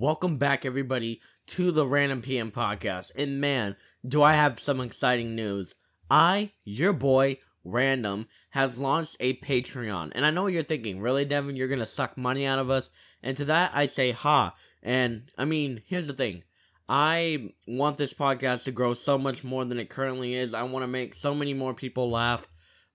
Welcome back, everybody, to the Random PM podcast. And man, do I have some exciting news. I, your boy, Random, has launched a Patreon. And I know what you're thinking. Really, Devin, you're going to suck money out of us? And to that, I say, ha. And I mean, here's the thing. I want this podcast to grow so much more than it currently is. I want to make so many more people laugh,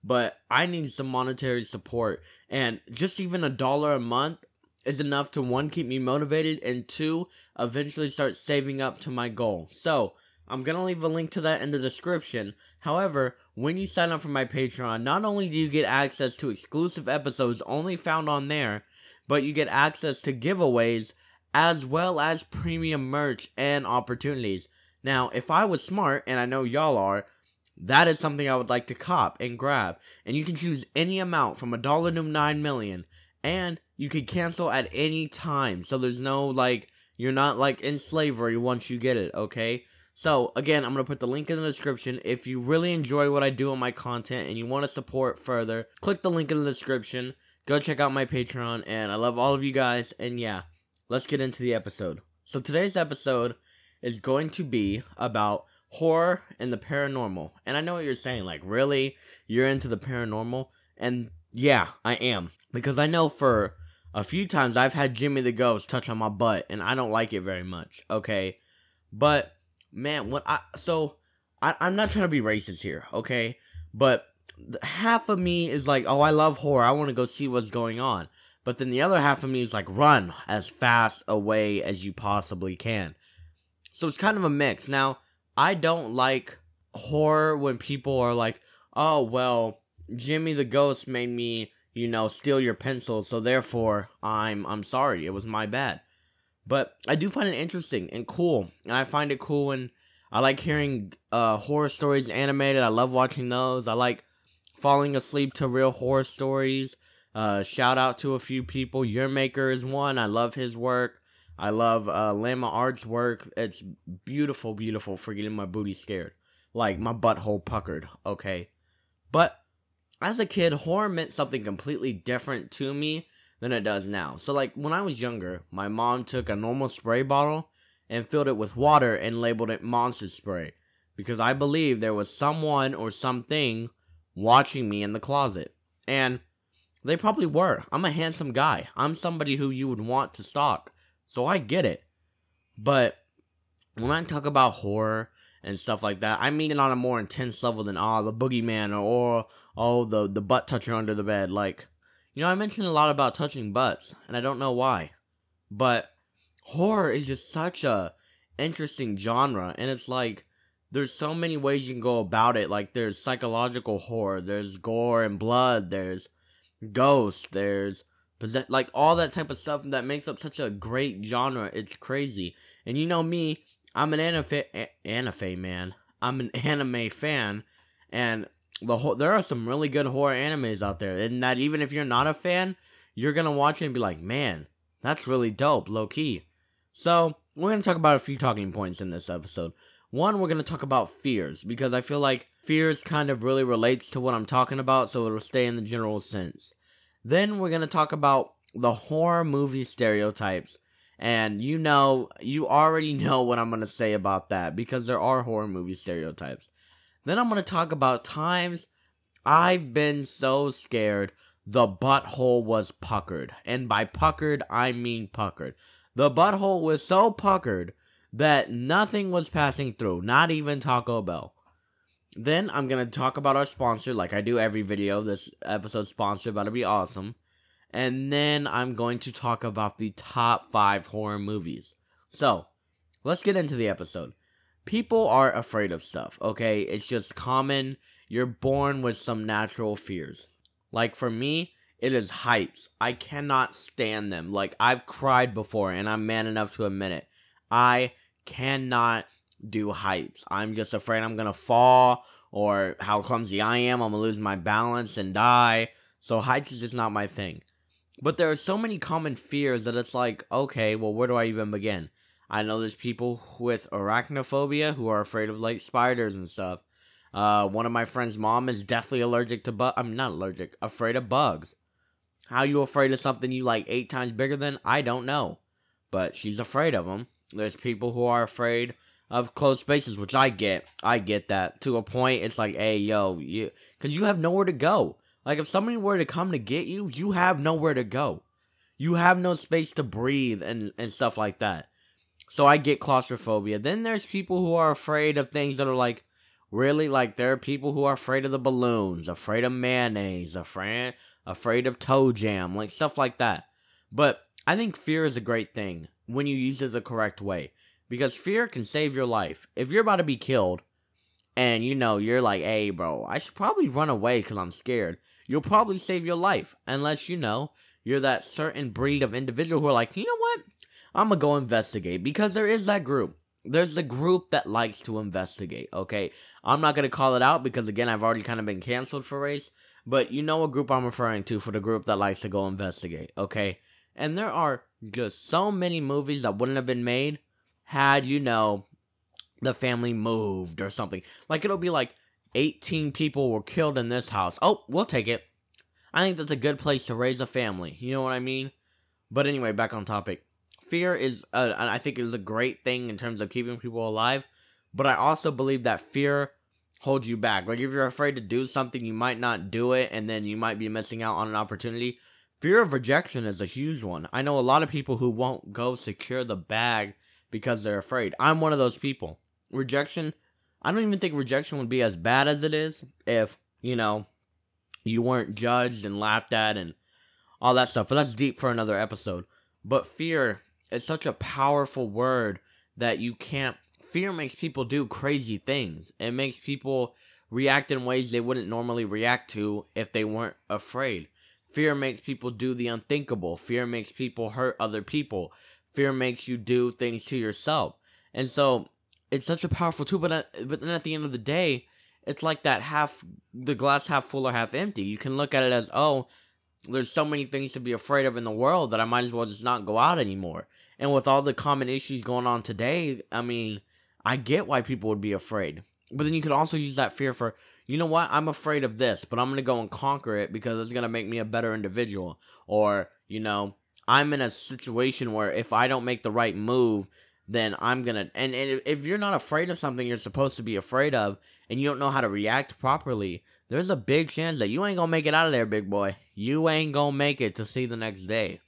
but I need some monetary support. And just even a dollar a month is enough to one keep me motivated and two eventually start saving up to my goal. So, I'm going to leave a link to that in the description. However, when you sign up for my Patreon, not only do you get access to exclusive episodes only found on there, but you get access to giveaways as well as premium merch and opportunities. Now, if I was smart, and I know y'all are, that is something I would like to cop and grab. And you can choose any amount from a dollar to nine million. And you can cancel at any time. So there's no like you're not like in slavery once you get it, okay? So again, I'm gonna put the link in the description. If you really enjoy what I do on my content and you want to support further, click the link in the description. Go check out my Patreon, and I love all of you guys. And yeah, let's get into the episode. So today's episode is going to be about horror and the paranormal. And I know what you're saying, like, really? You're into the paranormal? And yeah, I am. Because I know for a few times I've had Jimmy the Ghost touch on my butt, and I don't like it very much. Okay, but man, what I so I, I'm not trying to be racist here, okay, but half of me is like, oh, I love horror. I want to go see what's going on. But then the other half of me is like, run as fast away as you possibly can. So it's kind of a mix. Now, I don't like horror when people are like, oh, well, Jimmy the Ghost made me you know, steal your pencil, so therefore I'm I'm sorry, it was my bad. But I do find it interesting and cool. And I find it cool when I like hearing uh horror stories animated. I love watching those. I like falling asleep to real horror stories. Uh shout out to a few people. Your Maker is one. I love his work. I love uh Llama Art's work. It's beautiful, beautiful for getting my booty scared. Like my butthole puckered, okay? But as a kid, horror meant something completely different to me than it does now. So, like, when I was younger, my mom took a normal spray bottle and filled it with water and labeled it monster spray because I believed there was someone or something watching me in the closet. And they probably were. I'm a handsome guy. I'm somebody who you would want to stalk. So I get it. But when I talk about horror and stuff like that. I mean it on a more intense level than oh the boogeyman or, or oh the the butt toucher under the bed. Like you know, I mentioned a lot about touching butts, and I don't know why, but horror is just such a interesting genre, and it's like there's so many ways you can go about it. Like there's psychological horror, there's gore and blood, there's ghosts, there's possess- like all that type of stuff that makes up such a great genre. It's crazy. And you know me, I'm an anime anime man. I'm an anime fan, and the whole, there are some really good horror animes out there. And that even if you're not a fan, you're gonna watch it and be like, man, that's really dope, low key. So we're gonna talk about a few talking points in this episode. One, we're gonna talk about fears because I feel like fears kind of really relates to what I'm talking about, so it'll stay in the general sense. Then we're gonna talk about the horror movie stereotypes and you know, you already know what I'm going to say about that because there are horror movie stereotypes. Then I'm going to talk about times I've been so scared the butthole was puckered. And by puckered, I mean puckered. The butthole was so puckered that nothing was passing through, not even Taco Bell. Then I'm going to talk about our sponsor like I do every video. This episode sponsored about to be awesome and then I'm going to talk about the top five horror movies. So, let's get into the episode. People are afraid of stuff, okay? It's just common. You're born with some natural fears. Like for me, it is heights. I cannot stand them. Like I've cried before and I'm man enough to admit it. I cannot do heights. I'm just afraid I'm going to fall or how clumsy I am. I'm going to lose my balance and die. So heights is just not my thing. But there are so many common fears that it's like, okay, well, where do I even begin? I know there's people with arachnophobia who are afraid of like spiders and stuff. Uh, one of my friend's mom is deathly allergic to bug. I'm not allergic, afraid of bugs. How you afraid of something you like eight times bigger than? I don't know. but she's afraid of them. There's people who are afraid of closed spaces, which I get. I get that to a point. It's like, hey, yo, you, because you have nowhere to go. Like if somebody were to come to get you, you have nowhere to go. You have no space to breathe and and stuff like that. So I get claustrophobia. Then there's people who are afraid of things that are like really like there are people who are afraid of the balloons, afraid of mayonnaise, afraid afraid of toe jam, like stuff like that. But I think fear is a great thing when you use it the correct way because fear can save your life. If you're about to be killed and you know you're like, "Hey, bro, I should probably run away cuz I'm scared." You'll probably save your life unless you know you're that certain breed of individual who are like, "You know what? I'm to go investigate." Because there is that group. There's the group that likes to investigate, okay? I'm not to call it out because again, I've already kind of been canceled for race, but you know what group I'm referring to for the group that likes to go investigate, okay? And there are just so many movies that wouldn't have been made had, you know, the family moved or something. Like it'll be like 18 people were killed in this house. Oh, we'll take it. I think that's a good place to raise a family. You know what I mean? But anyway, back on topic. Fear is, uh, I think, is a great thing in terms of keeping people alive. But I also believe that fear holds you back. Like if you're afraid to do something, you might not do it, and then you might be missing out on an opportunity. Fear of rejection is a huge one. I know a lot of people who won't go secure the bag because they're afraid. I'm one of those people. Rejection, I don't even think rejection would be as bad as it is if, you know, you weren't judged and laughed at and all that stuff. But that's deep for another episode. But fear is such a powerful word that you can't. Fear makes people do crazy things. It makes people react in ways they wouldn't normally react to if they weren't afraid. Fear makes people do the unthinkable. Fear makes people hurt other people. Fear makes you do things to yourself. And so it's such a powerful tool. But, at, but then at the end of the day, it's like that half, the glass half full or half empty. You can look at it as, oh, there's so many things to be afraid of in the world that I might as well just not go out anymore. And with all the common issues going on today, I mean, I get why people would be afraid. But then you could also use that fear for, you know what, I'm afraid of this, but I'm going to go and conquer it because it's going to make me a better individual. Or, you know, I'm in a situation where if I don't make the right move, then I'm to. And, and if you're not afraid of something you're supposed to be afraid of and you don't know how to react properly, there's a big chance that you ain't to make it out of there, big boy. You ain't to make it to see the next day,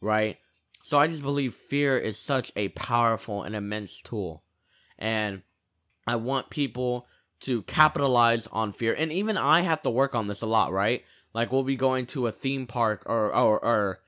right? So I just believe fear is such a powerful and immense tool. And I want people to capitalize on fear. And even I have to work on this a lot, right? Like we'll be going to a theme park or or or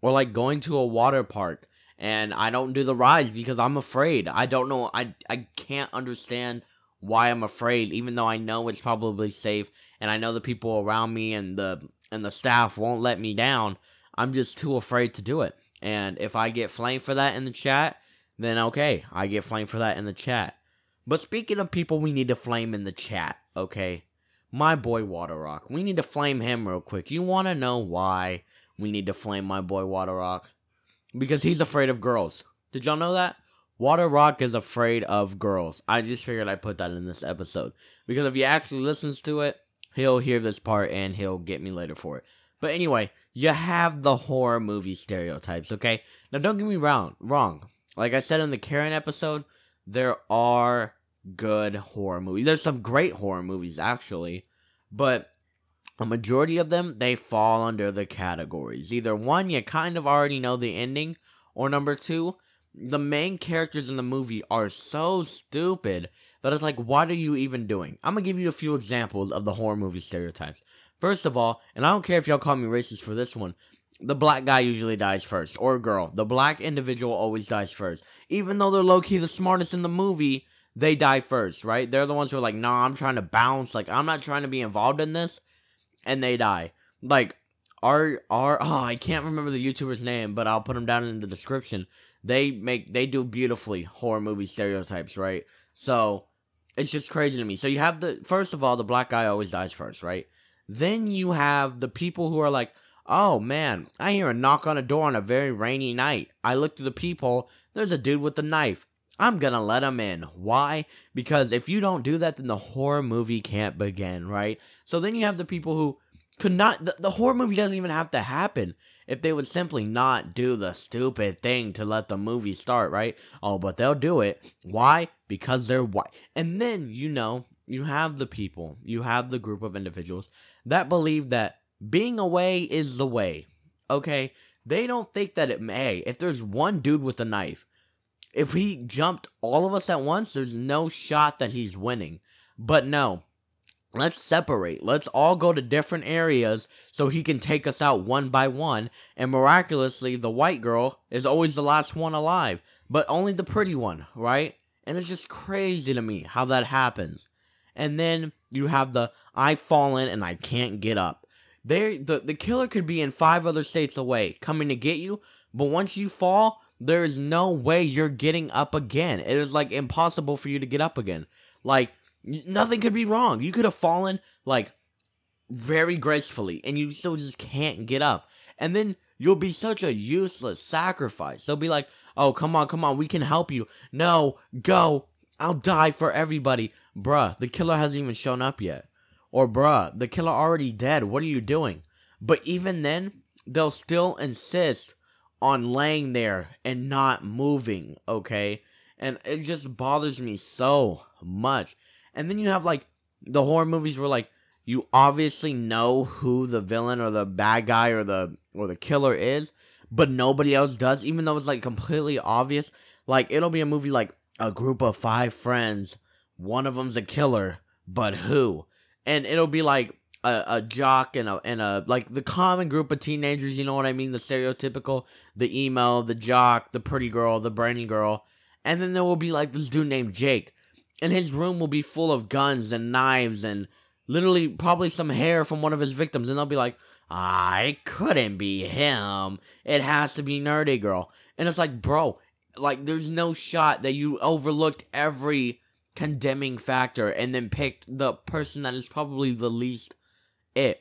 or like going to a water park and I don't do the rides because I'm afraid. I don't know I I can't understand why I'm afraid even though I know it's probably safe and I know the people around me and the and the staff won't let me down. I'm just too afraid to do it. And if I get flamed for that in the chat, then okay, I get flamed for that in the chat. But speaking of people we need to flame in the chat, okay? My boy Water Rock. We need to flame him real quick. You want to know why we need to flame my boy Water Rock? Because he's afraid of girls. Did y'all know that? Water Rock is afraid of girls. I just figured I'd put that in this episode. Because if he actually listens to it, he'll hear this part and he'll get me later for it. But anyway, you have the horror movie stereotypes, okay? Now don't get me wrong, wrong. Like I said in the Karen episode, there are good horror movies. There's some great horror movies actually, but a majority of them they fall under the categories. Either one, you kind of already know the ending, or number two, the main characters in the movie are so stupid that it's like, what are you even doing? I'm gonna give you a few examples of the horror movie stereotypes. First of all, and I don't care if y'all call me racist for this one, the black guy usually dies first, or girl. The black individual always dies first. Even though they're low key the smartest in the movie, they die first, right? They're the ones who are like, nah, I'm trying to bounce. Like, I'm not trying to be involved in this. And they die. Like, our, our, oh, I can't remember the YouTuber's name, but I'll put him down in the description. They make, they do beautifully horror movie stereotypes, right? So, it's just crazy to me. So you have the, first of all, the black guy always dies first, right? Then you have the people who are like, Oh man, I hear a knock on a door on a very rainy night. I look through the peephole, there's a dude with a knife. I'm gonna let them in. Why? Because if you don't do that, then the horror movie can't begin, right? So then you have the people who could not, the, the horror movie doesn't even have to happen. if they would simply not do the stupid thing to let the movie start, right? Oh, but they'll do it. Why? Because they're white. And then, you know, you have the people, you have the group of individuals that believe that being away is the way. Okay? They don't think that it may. If there's one dude with a knife, if he jumped all of us at once, there's no shot that he's winning. But no, let's separate. Let's all go to different areas so he can take us out one by one. And miraculously, the white girl is always the last one alive, but only the pretty one, right? And it's just crazy to me how that happens. And then you have the I've fallen and I can't get up. There, the the killer could be in five other states away, coming to get you. But once you fall, there is no way you're getting up again. It is like impossible for you to get up again. Like nothing could be wrong. You could have fallen like very gracefully, and you still just can't get up. And then you'll be such a useless sacrifice. They'll be like, "Oh, come on, come on, we can help you." No, go. I'll die for everybody, bruh. The killer hasn't even shown up yet. Or, bruh, the killer already dead. What are you doing? But even then, they'll still insist on laying there and not moving, okay? And it just bothers me so much. And then you have like the horror movies where like you obviously know who the villain or the bad guy or the or the killer is, but nobody else does, even though it's like completely obvious. Like it'll be a movie like a group of five friends, one of them's a killer, but who? And it'll be like a, a jock and a and a like the common group of teenagers, you know what I mean? The stereotypical, the emo, the jock, the pretty girl, the brainy girl. And then there will be like this dude named Jake. And his room will be full of guns and knives and literally probably some hair from one of his victims. And they'll be like, I couldn't be him. It has to be Nerdy Girl. And it's like, bro, like there's no shot that you overlooked every condemning factor and then picked the person that is probably the least it.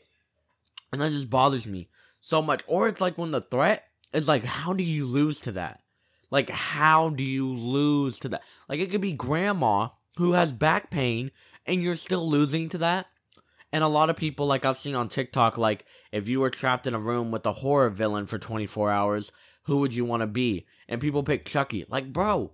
And that just bothers me so much. Or it's like when the threat is like, how do you lose to that? Like, how do you lose to that? Like, it could be grandma who has back pain and you're still losing to that. And a lot of people, like I've seen on TikTok, like, if you were trapped in a room with a horror villain for 24 hours, who would you want to be? And people pick Chucky. Like, bro,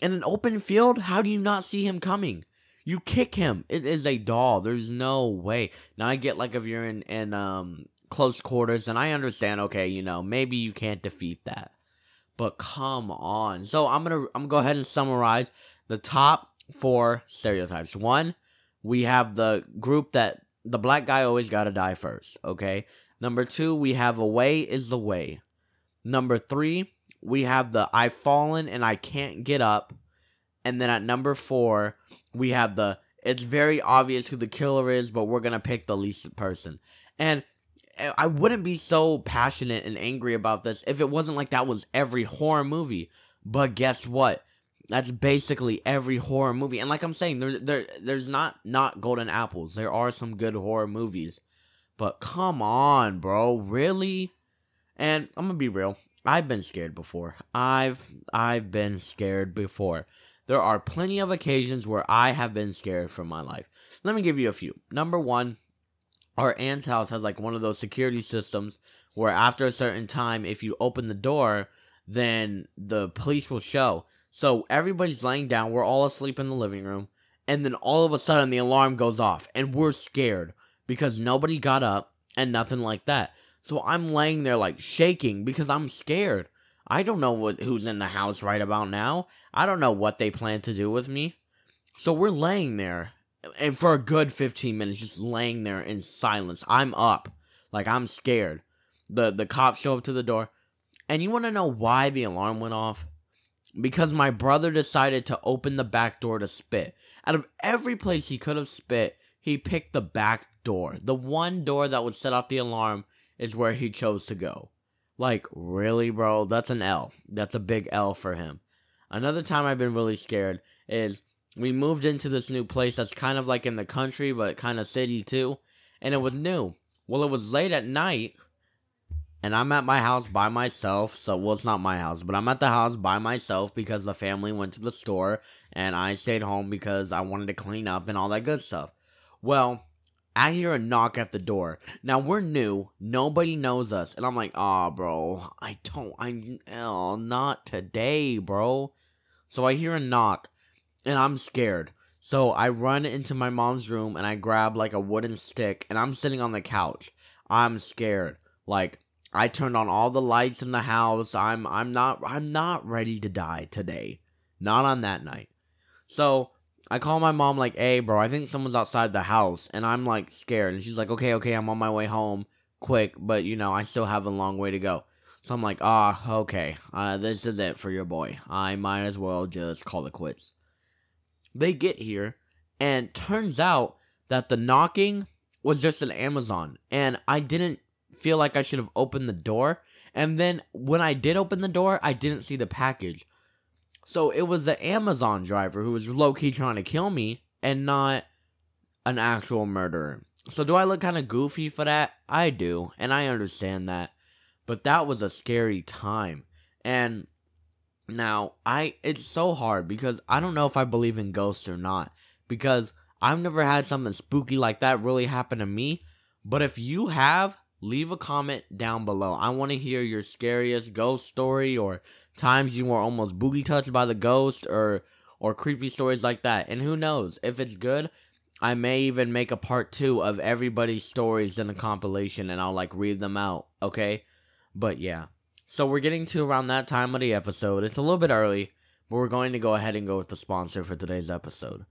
in an open field, how do you not see him coming? You kick him. It is a doll. There's no way. Now I get like if you're in in um close quarters, and I understand. Okay, you know maybe you can't defeat that, but come on. So I'm gonna I'm gonna go ahead and summarize the top four stereotypes. One, we have the group that the black guy always gotta die first. Okay. Number two, we have a way is the way. Number three, we have the I've fallen and I can't get up. And then at number four, we have the it's very obvious who the killer is, but we're gonna pick the least person. And eh, I wouldn't be so passionate and angry about this if it wasn't like that was every horror movie. But guess what? That's basically every horror movie. And like I'm saying, there, there there's not not golden apples. There are some good horror movies. But come on, bro. Really? And I'm gonna be real. I've been scared before. I've I've been scared before. There are plenty of occasions where I have been scared for my life. Let me give you a few. Number one, our aunt's house has like one of those security systems where after a certain time, if you open the door, then the police will show. So everybody's laying down, we're all asleep in the living room, and then all of a sudden the alarm goes off, and we're scared because nobody got up and nothing like that. So I'm laying there like shaking because I'm scared. I don't know what who's in the house right about now. I don't know what they plan to do with me. So we're laying there and for a good 15 minutes just laying there in silence. I'm up. Like I'm scared. The the cops show up to the door. And you want to know why the alarm went off? Because my brother decided to open the back door to spit. Out of every place he could have spit, he picked the back door. The one door that would set off the alarm is where he chose to go. Like, really, bro? That's an L. That's a big L for him. Another time I've been really scared is we moved into this new place that's kind of like in the country, but kind of city too. And it was new. Well, it was late at night, and I'm at my house by myself. So, well, it's not my house, but I'm at the house by myself because the family went to the store, and I stayed home because I wanted to clean up and all that good stuff. Well, I hear a knock at the door. Now we're new, nobody knows us, and I'm like, ah, oh, bro, I don't, I, oh, not today, bro. So I hear a knock, and I'm scared. So I run into my mom's room and I grab like a wooden stick, and I'm sitting on the couch. I'm scared. Like I turned on all the lights in the house. I'm I'm not I'm not ready to die today. Not on that night. So I call my mom like, "Hey, bro, I think someone's outside the house," and I'm like scared. And she's like, "Okay, okay, I'm on my way home, quick, but you know I still have a long way to go." So I'm like, "Ah, okay, uh, this is it for your boy. I might as well just call it quits." They get here, and turns out that the knocking was just an Amazon, and I didn't feel like I should have opened the door. And then when I did open the door, I didn't see the package. So it was the Amazon driver who was low key trying to kill me and not an actual murderer. So do I look kind of goofy for that? I do, and I understand that. But that was a scary time. And now I it's so hard because I don't know if I believe in ghosts or not because I've never had something spooky like that really happen to me. But if you have, leave a comment down below. I want to hear your scariest ghost story or times you were almost boogie touched by the ghost or or creepy stories like that. And who knows, if it's good, I may even make a part 2 of everybody's stories in a compilation and I'll like read them out, okay? But yeah. So we're getting to around that time of the episode. It's a little bit early, but we're going to go ahead and go with the sponsor for today's episode.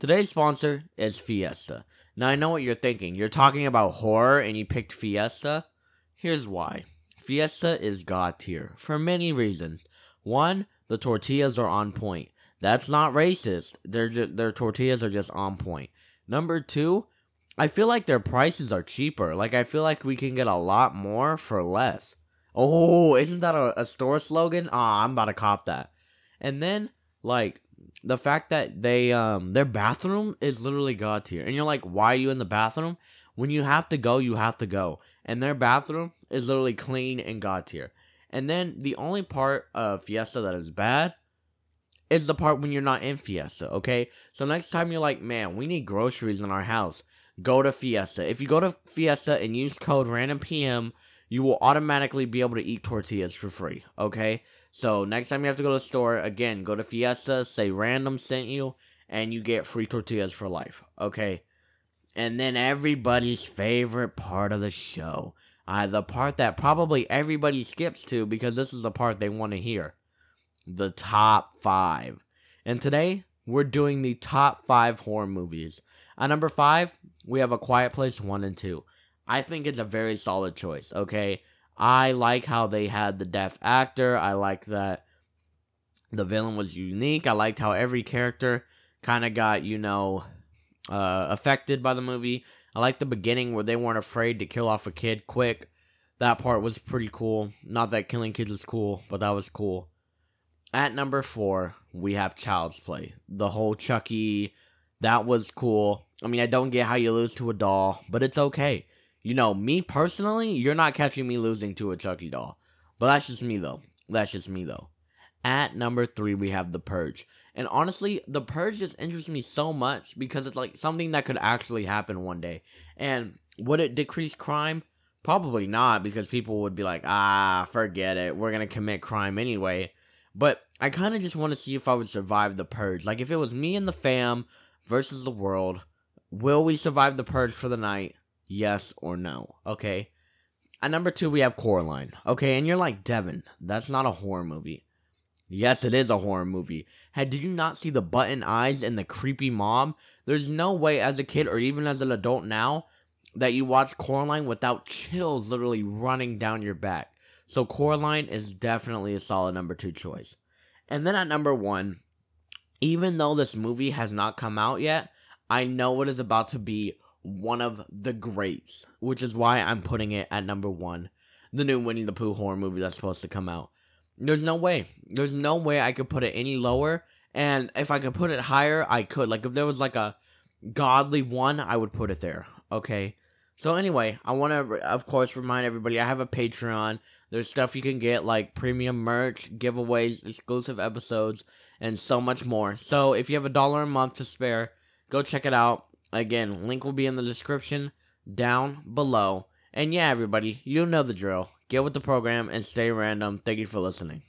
Today's sponsor is Fiesta. Now I know what you're thinking. You're talking about horror and you picked Fiesta. Here's why. Fiesta is god tier for many reasons. One, the tortillas are on point. That's not racist. Their their tortillas are just on point. Number two, I feel like their prices are cheaper. Like I feel like we can get a lot more for less. Oh, isn't that a, a store slogan? Ah, oh, I'm about to cop that. And then like the fact that they um their bathroom is literally god tier, and you're like, why are you in the bathroom? When you have to go, you have to go, and their bathroom is literally clean and god tier. And then the only part of Fiesta that is bad is the part when you're not in Fiesta. Okay, so next time you're like, man, we need groceries in our house, go to Fiesta. If you go to Fiesta and use code random PM, you will automatically be able to eat tortillas for free. Okay. So next time you have to go to the store, again, go to Fiesta, say random sent you, and you get free tortillas for life. Okay. And then everybody's favorite part of the show. Uh, the part that probably everybody skips to because this is the part they want to hear. The top five. And today, we're doing the top five horror movies. At number five, we have A Quiet Place 1 and 2. I think it's a very solid choice, okay? I like how they had the deaf actor. I like that the villain was unique. I liked how every character kind of got, you know, uh, affected by the movie. I like the beginning where they weren't afraid to kill off a kid quick. That part was pretty cool. Not that killing kids is cool, but that was cool. At number four, we have Child's Play. The whole Chucky, that was cool. I mean, I don't get how you lose to a doll, but it's okay. You know, me personally, you're not catching me losing to a Chucky doll. But that's just me, though. That's just me, though. At number three, we have The Purge. And honestly, The Purge just interests me so much because it's like something that could actually happen one day. And would it decrease crime? Probably not because people would be like, ah, forget it. We're going to commit crime anyway. But I kind of just want to see if I would survive The Purge. Like, if it was me and the fam versus the world, will we survive The Purge for the night? Yes or no. Okay. At number two, we have Coraline. Okay, and you're like, Devin, that's not a horror movie. Yes, it is a horror movie. Had did you not see the button eyes and the creepy mom? There's no way as a kid or even as an adult now that you watch Coraline without chills literally running down your back. So Coraline is definitely a solid number two choice. And then at number one, even though this movie has not come out yet, I know it is about to be one of the greats, which is why I'm putting it at number one. The new Winnie the Pooh horror movie that's supposed to come out. There's no way. There's no way I could put it any lower. And if I could put it higher, I could. Like if there was like a godly one, I would put it there. Okay. So anyway, I want to of course remind everybody I have a Patreon. There's stuff you can get like premium merch, giveaways, exclusive episodes, and so much more. So if you have a dollar a month to spare, go check it out. Again, link will be in the description down below. And yeah, everybody, you know the drill. Get with the program and stay random. Thank you for listening.